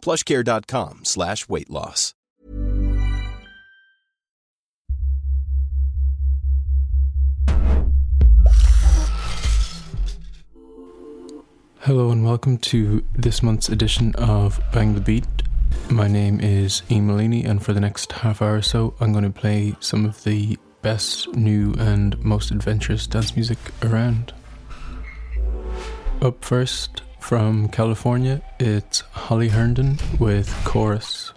plushcare.com slash weight loss. Hello and welcome to this month's edition of Bang the Beat. My name is Molini, and for the next half hour or so, I'm going to play some of the best new and most adventurous dance music around. Up first, from California, it's Holly Herndon with Chorus.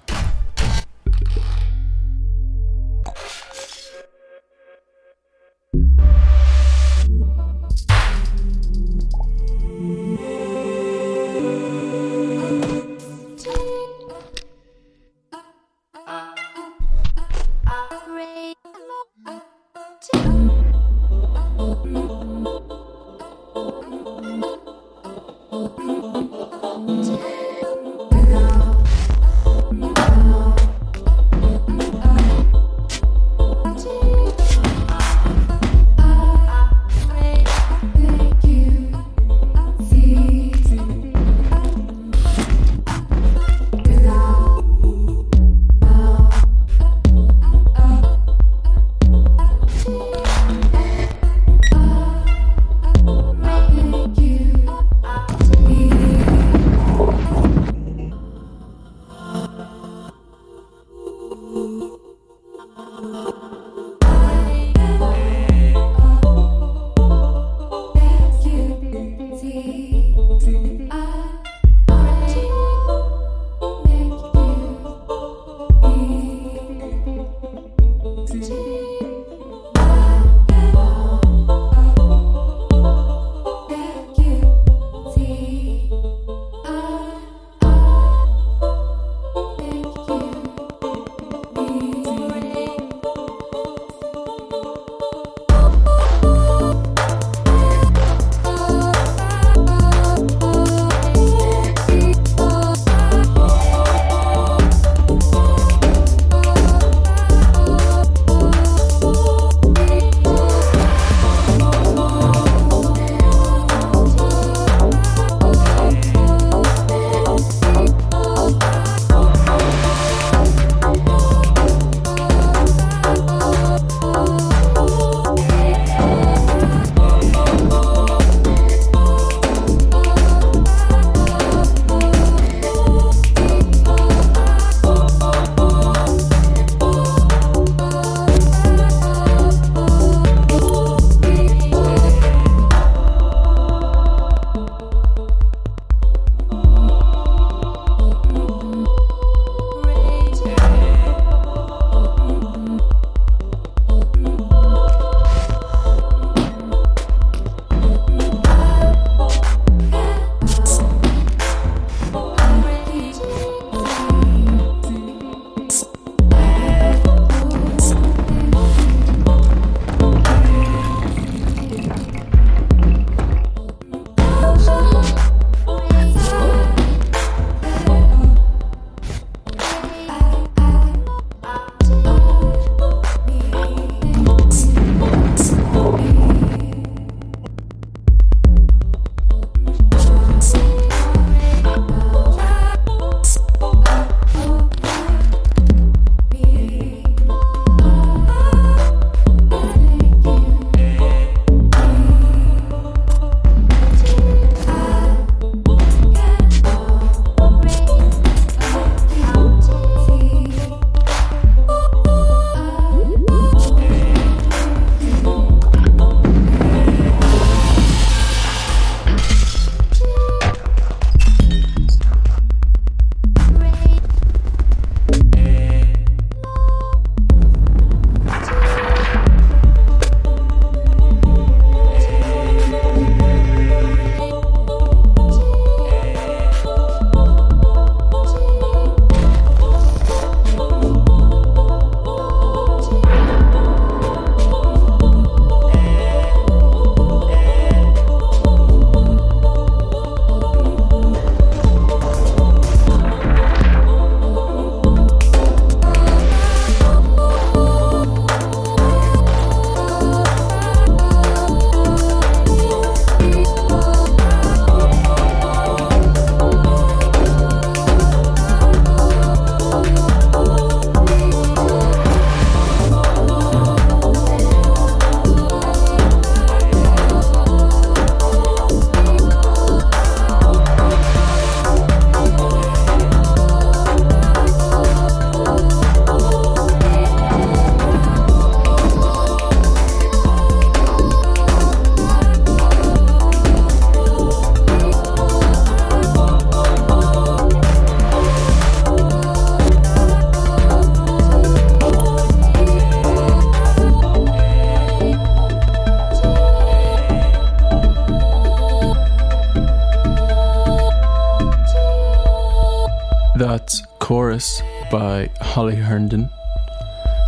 Herndon.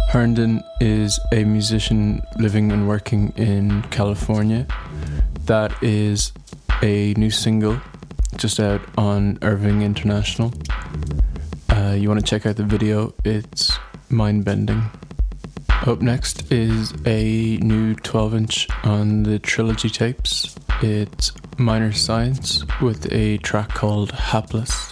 Herndon is a musician living and working in California. That is a new single just out on Irving International. Uh, you want to check out the video, it's mind bending. Up next is a new 12 inch on the Trilogy tapes. It's Minor Science with a track called Hapless.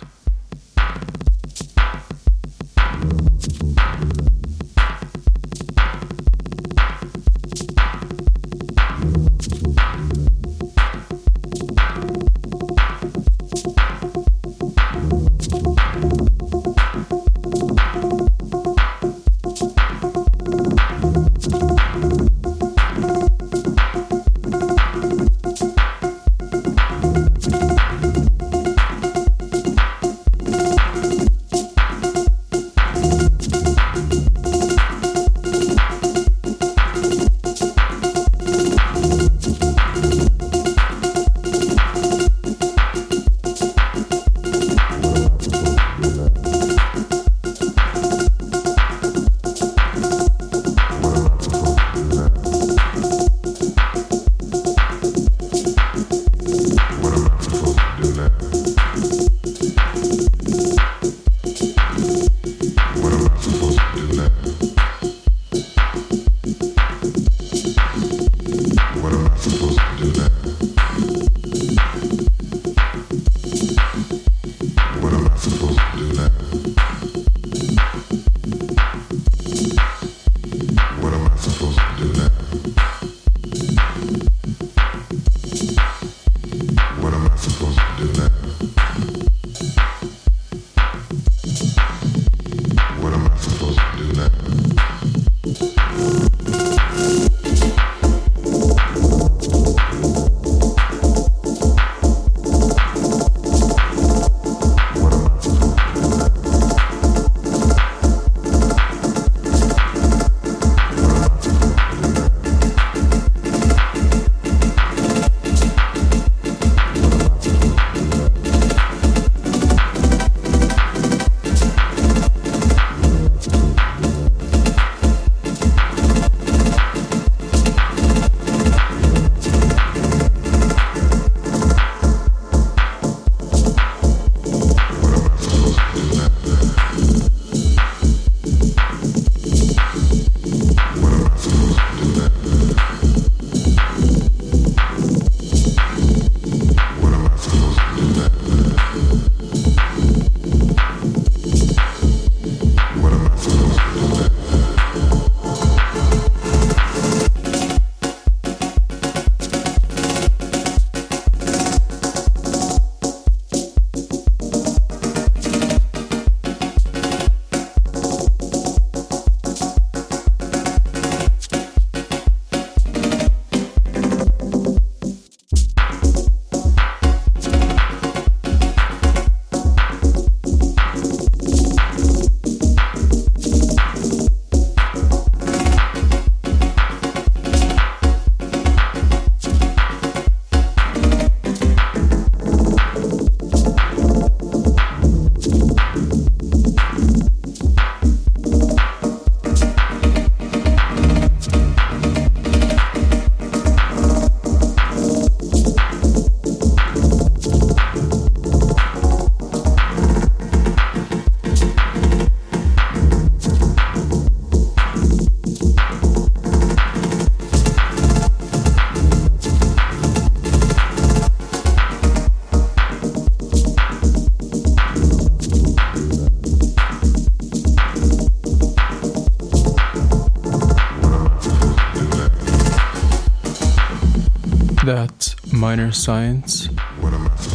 Science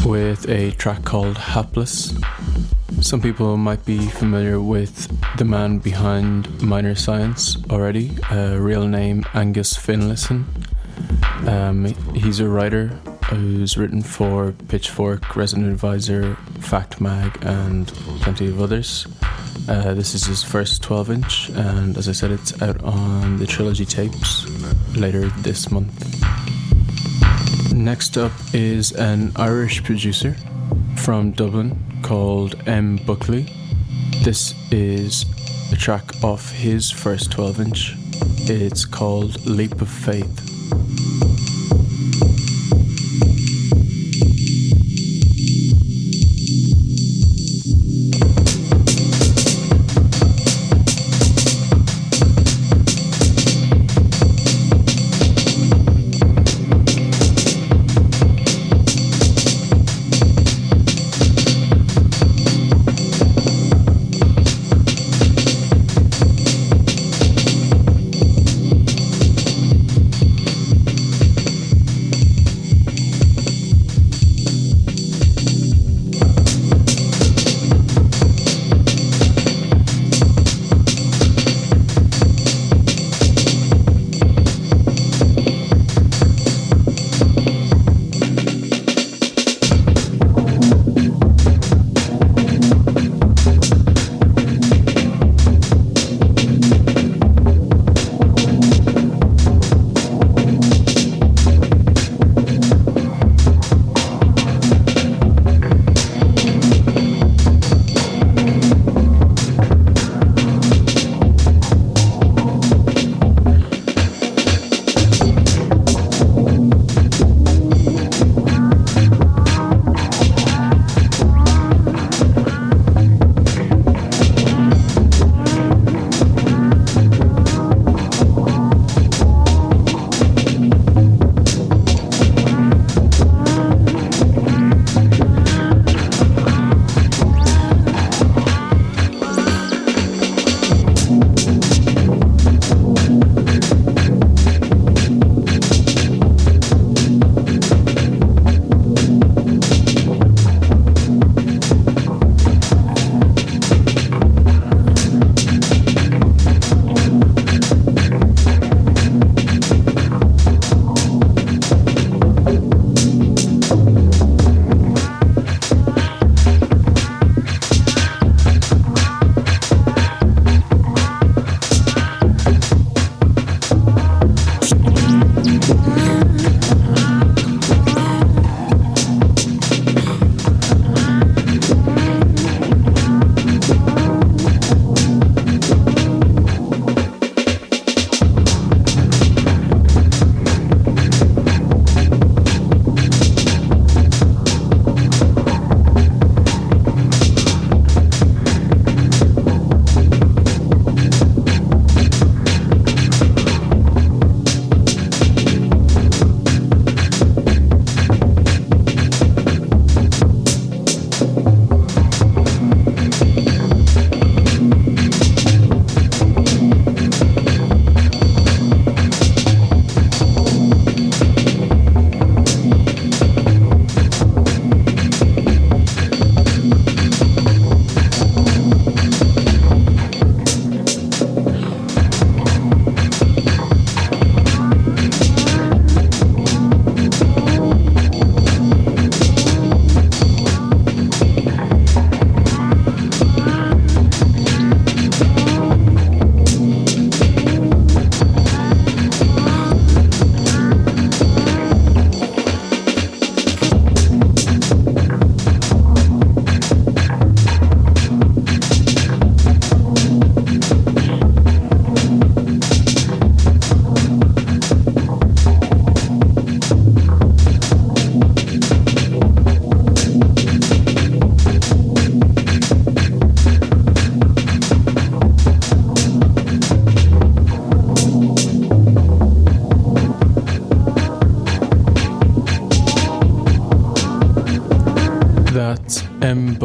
with a track called Hapless. Some people might be familiar with the man behind Minor Science already, uh, real name Angus Finlayson. Um, he's a writer who's written for Pitchfork, Resident Advisor, Fact Mag, and plenty of others. Uh, this is his first 12 inch, and as I said, it's out on the Trilogy tapes later this month. Next up is an Irish producer from Dublin called M. Buckley. This is a track off his first 12 inch. It's called Leap of Faith.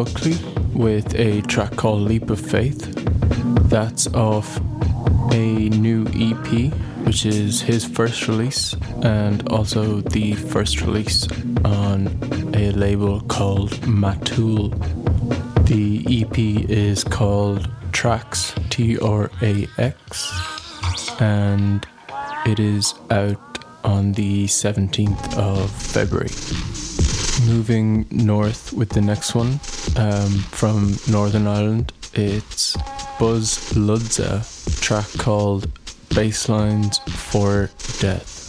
Buckley with a track called Leap of Faith. That's off a new EP, which is his first release and also the first release on a label called Matul. The EP is called Trax, T R A X, and it is out on the 17th of February moving north with the next one um, from Northern Ireland. It's Buzz Ludza track called Basslines for Death.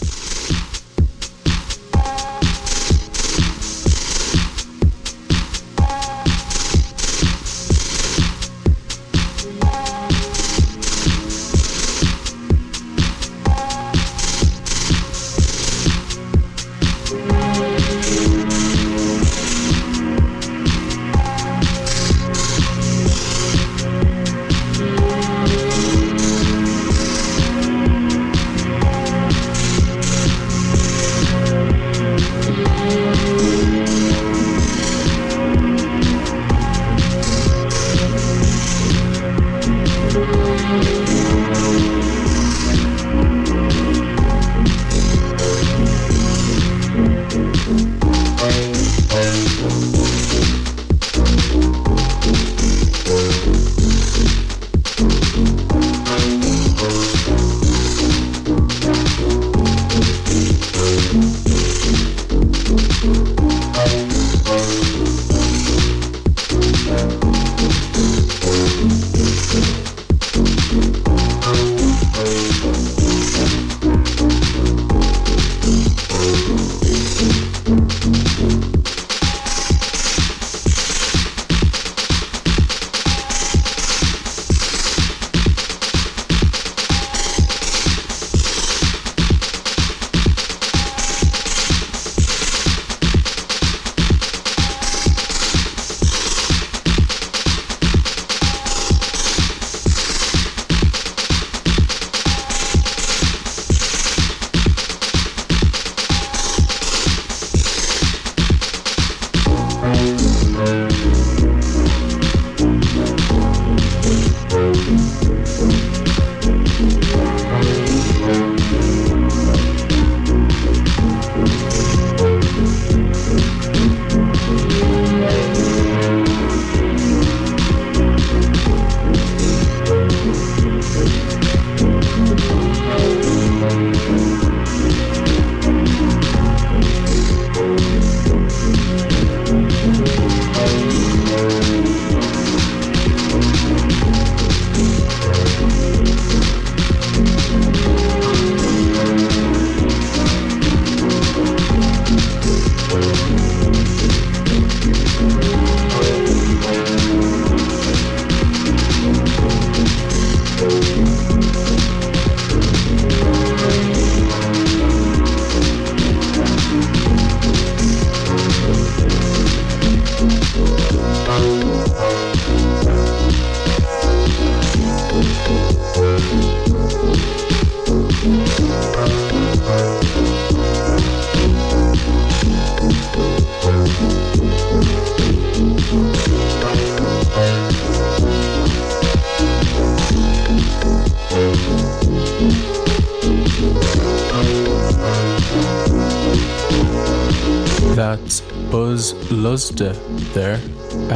Luzda there,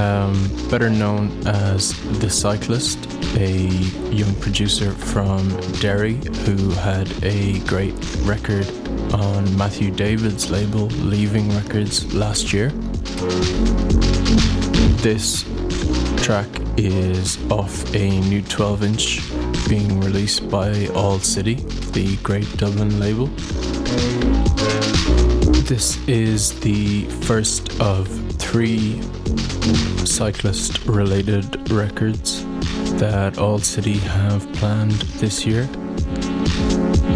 um, better known as The Cyclist, a young producer from Derry who had a great record on Matthew David's label, Leaving Records, last year. This track is off a new 12 inch being released by All City, the great Dublin label. This is the first of three cyclist related records that All City have planned this year.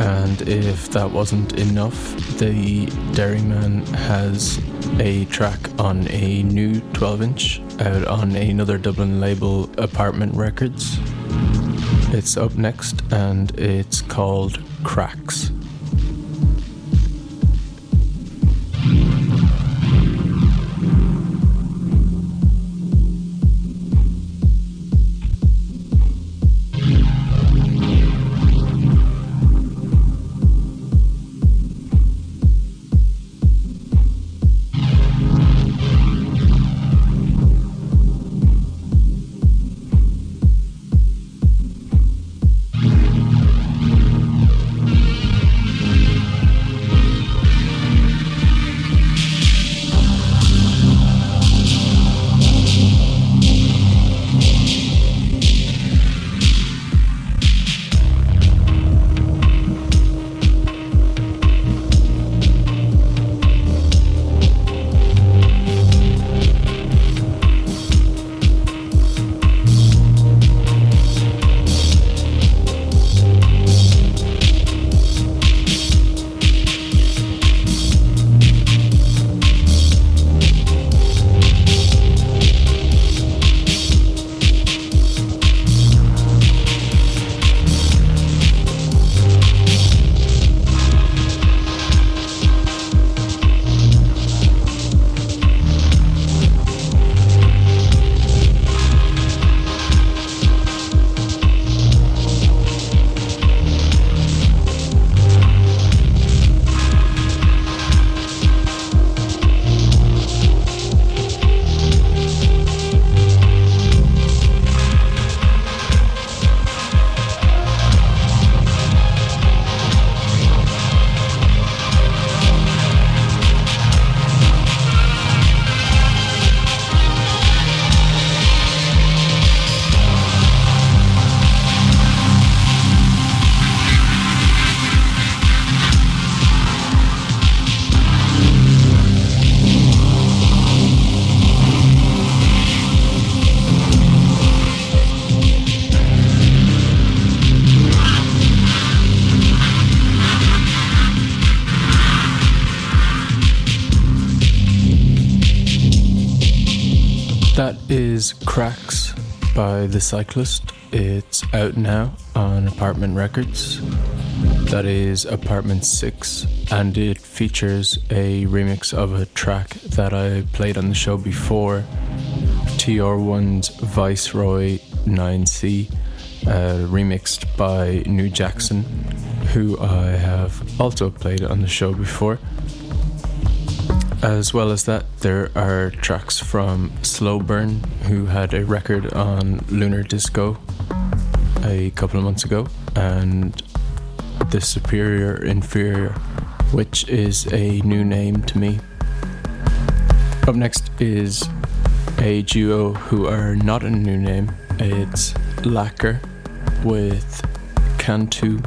And if that wasn't enough, the Derryman has a track on a new 12 inch out uh, on another Dublin label, Apartment Records. It's up next and it's called Cracks. Is Cracks by The Cyclist. It's out now on Apartment Records. That is Apartment 6, and it features a remix of a track that I played on the show before TR1's Viceroy 9C, uh, remixed by New Jackson, who I have also played on the show before. As well as that, there are tracks from Slow Burn, who had a record on Lunar Disco a couple of months ago, and The Superior Inferior, which is a new name to me. Up next is a duo who are not a new name, it's Lakker with Cantu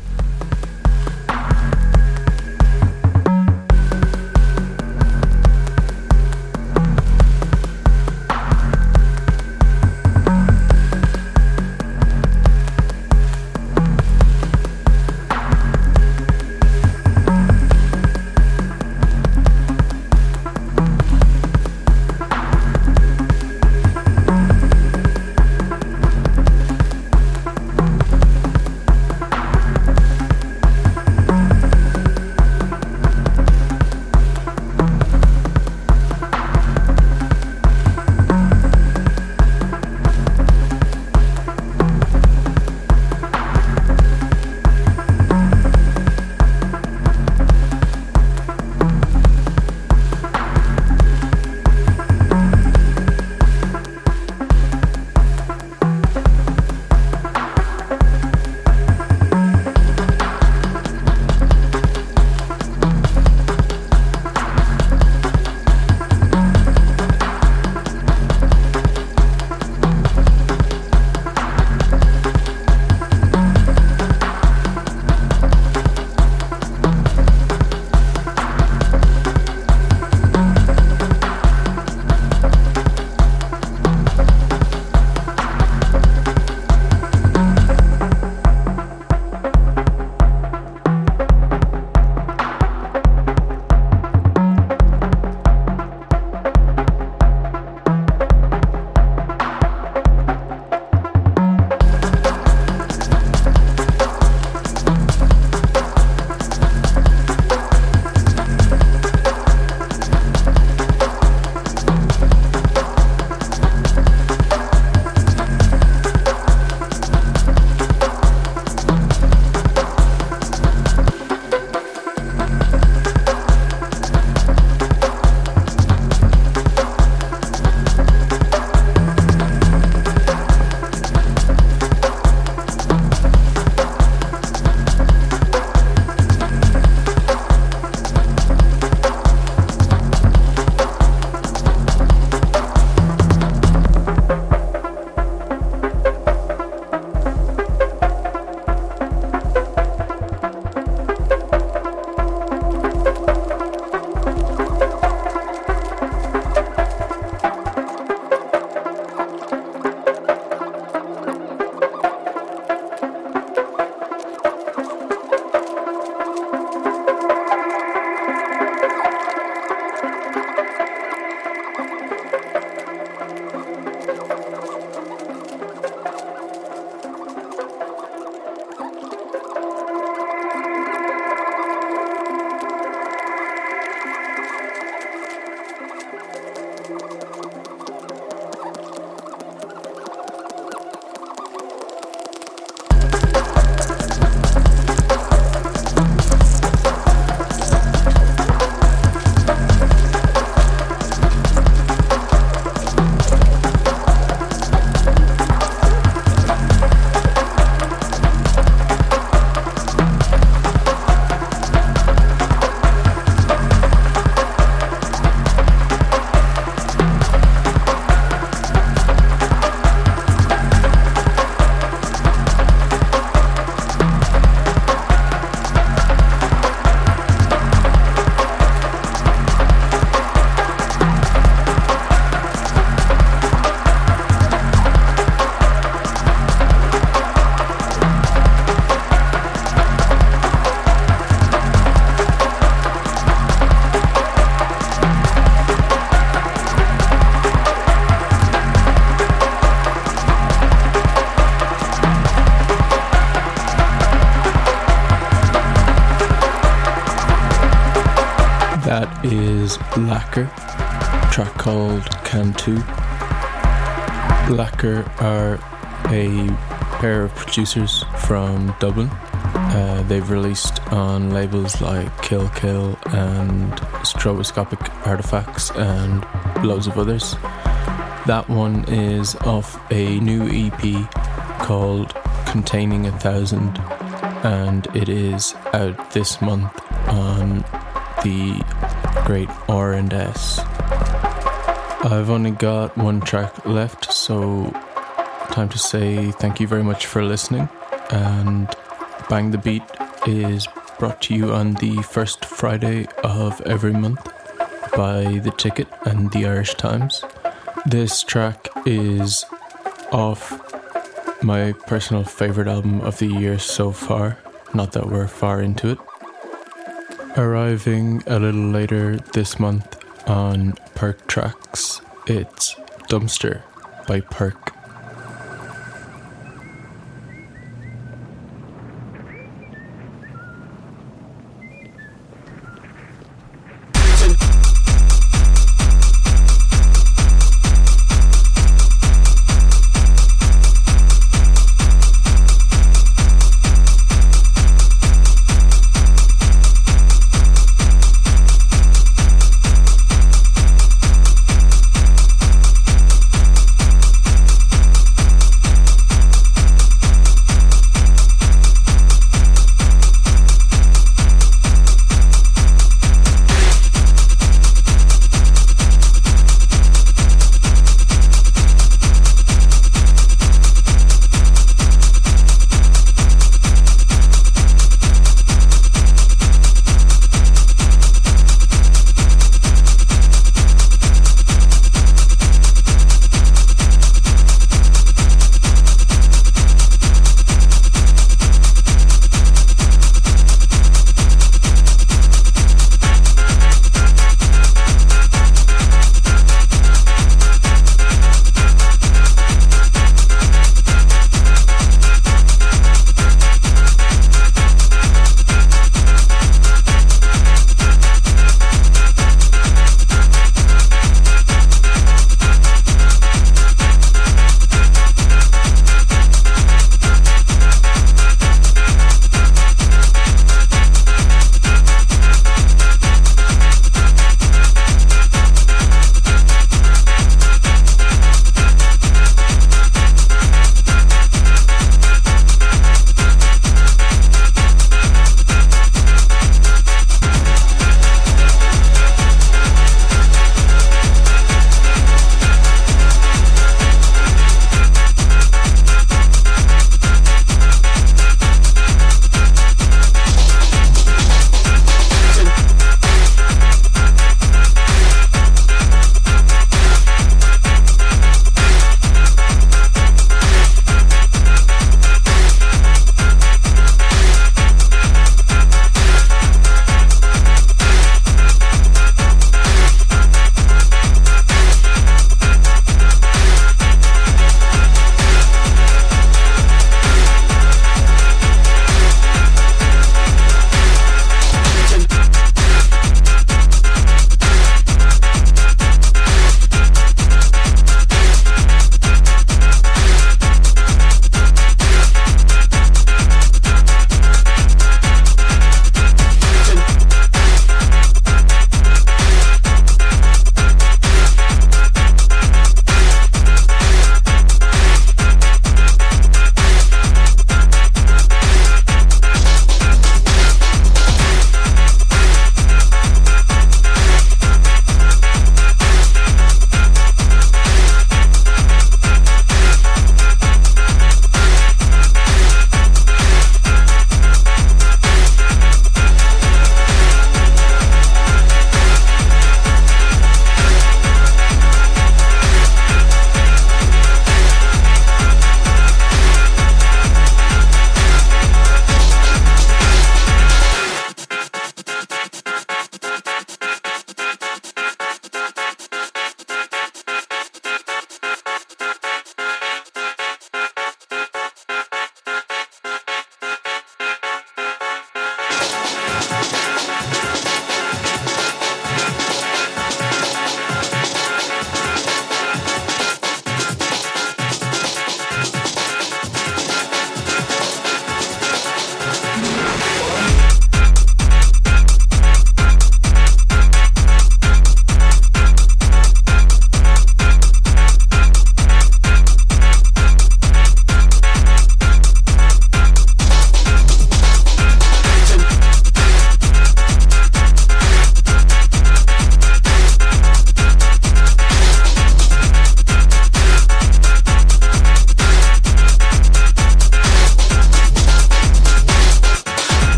Lakker, track called Can2. Lakker are a pair of producers from Dublin. Uh, they've released on labels like Kill Kill and Stroboscopic Artefacts and loads of others. That one is off a new EP called Containing a Thousand, and it is out this month on the great R and S. I've only got one track left, so time to say thank you very much for listening. And Bang the Beat is brought to you on the first Friday of every month by The Ticket and The Irish Times. This track is off my personal favourite album of the year so far. Not that we're far into it. Arriving a little later this month on Perc Trax, it's Dumpster by Perc.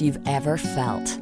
You've ever felt.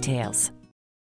details.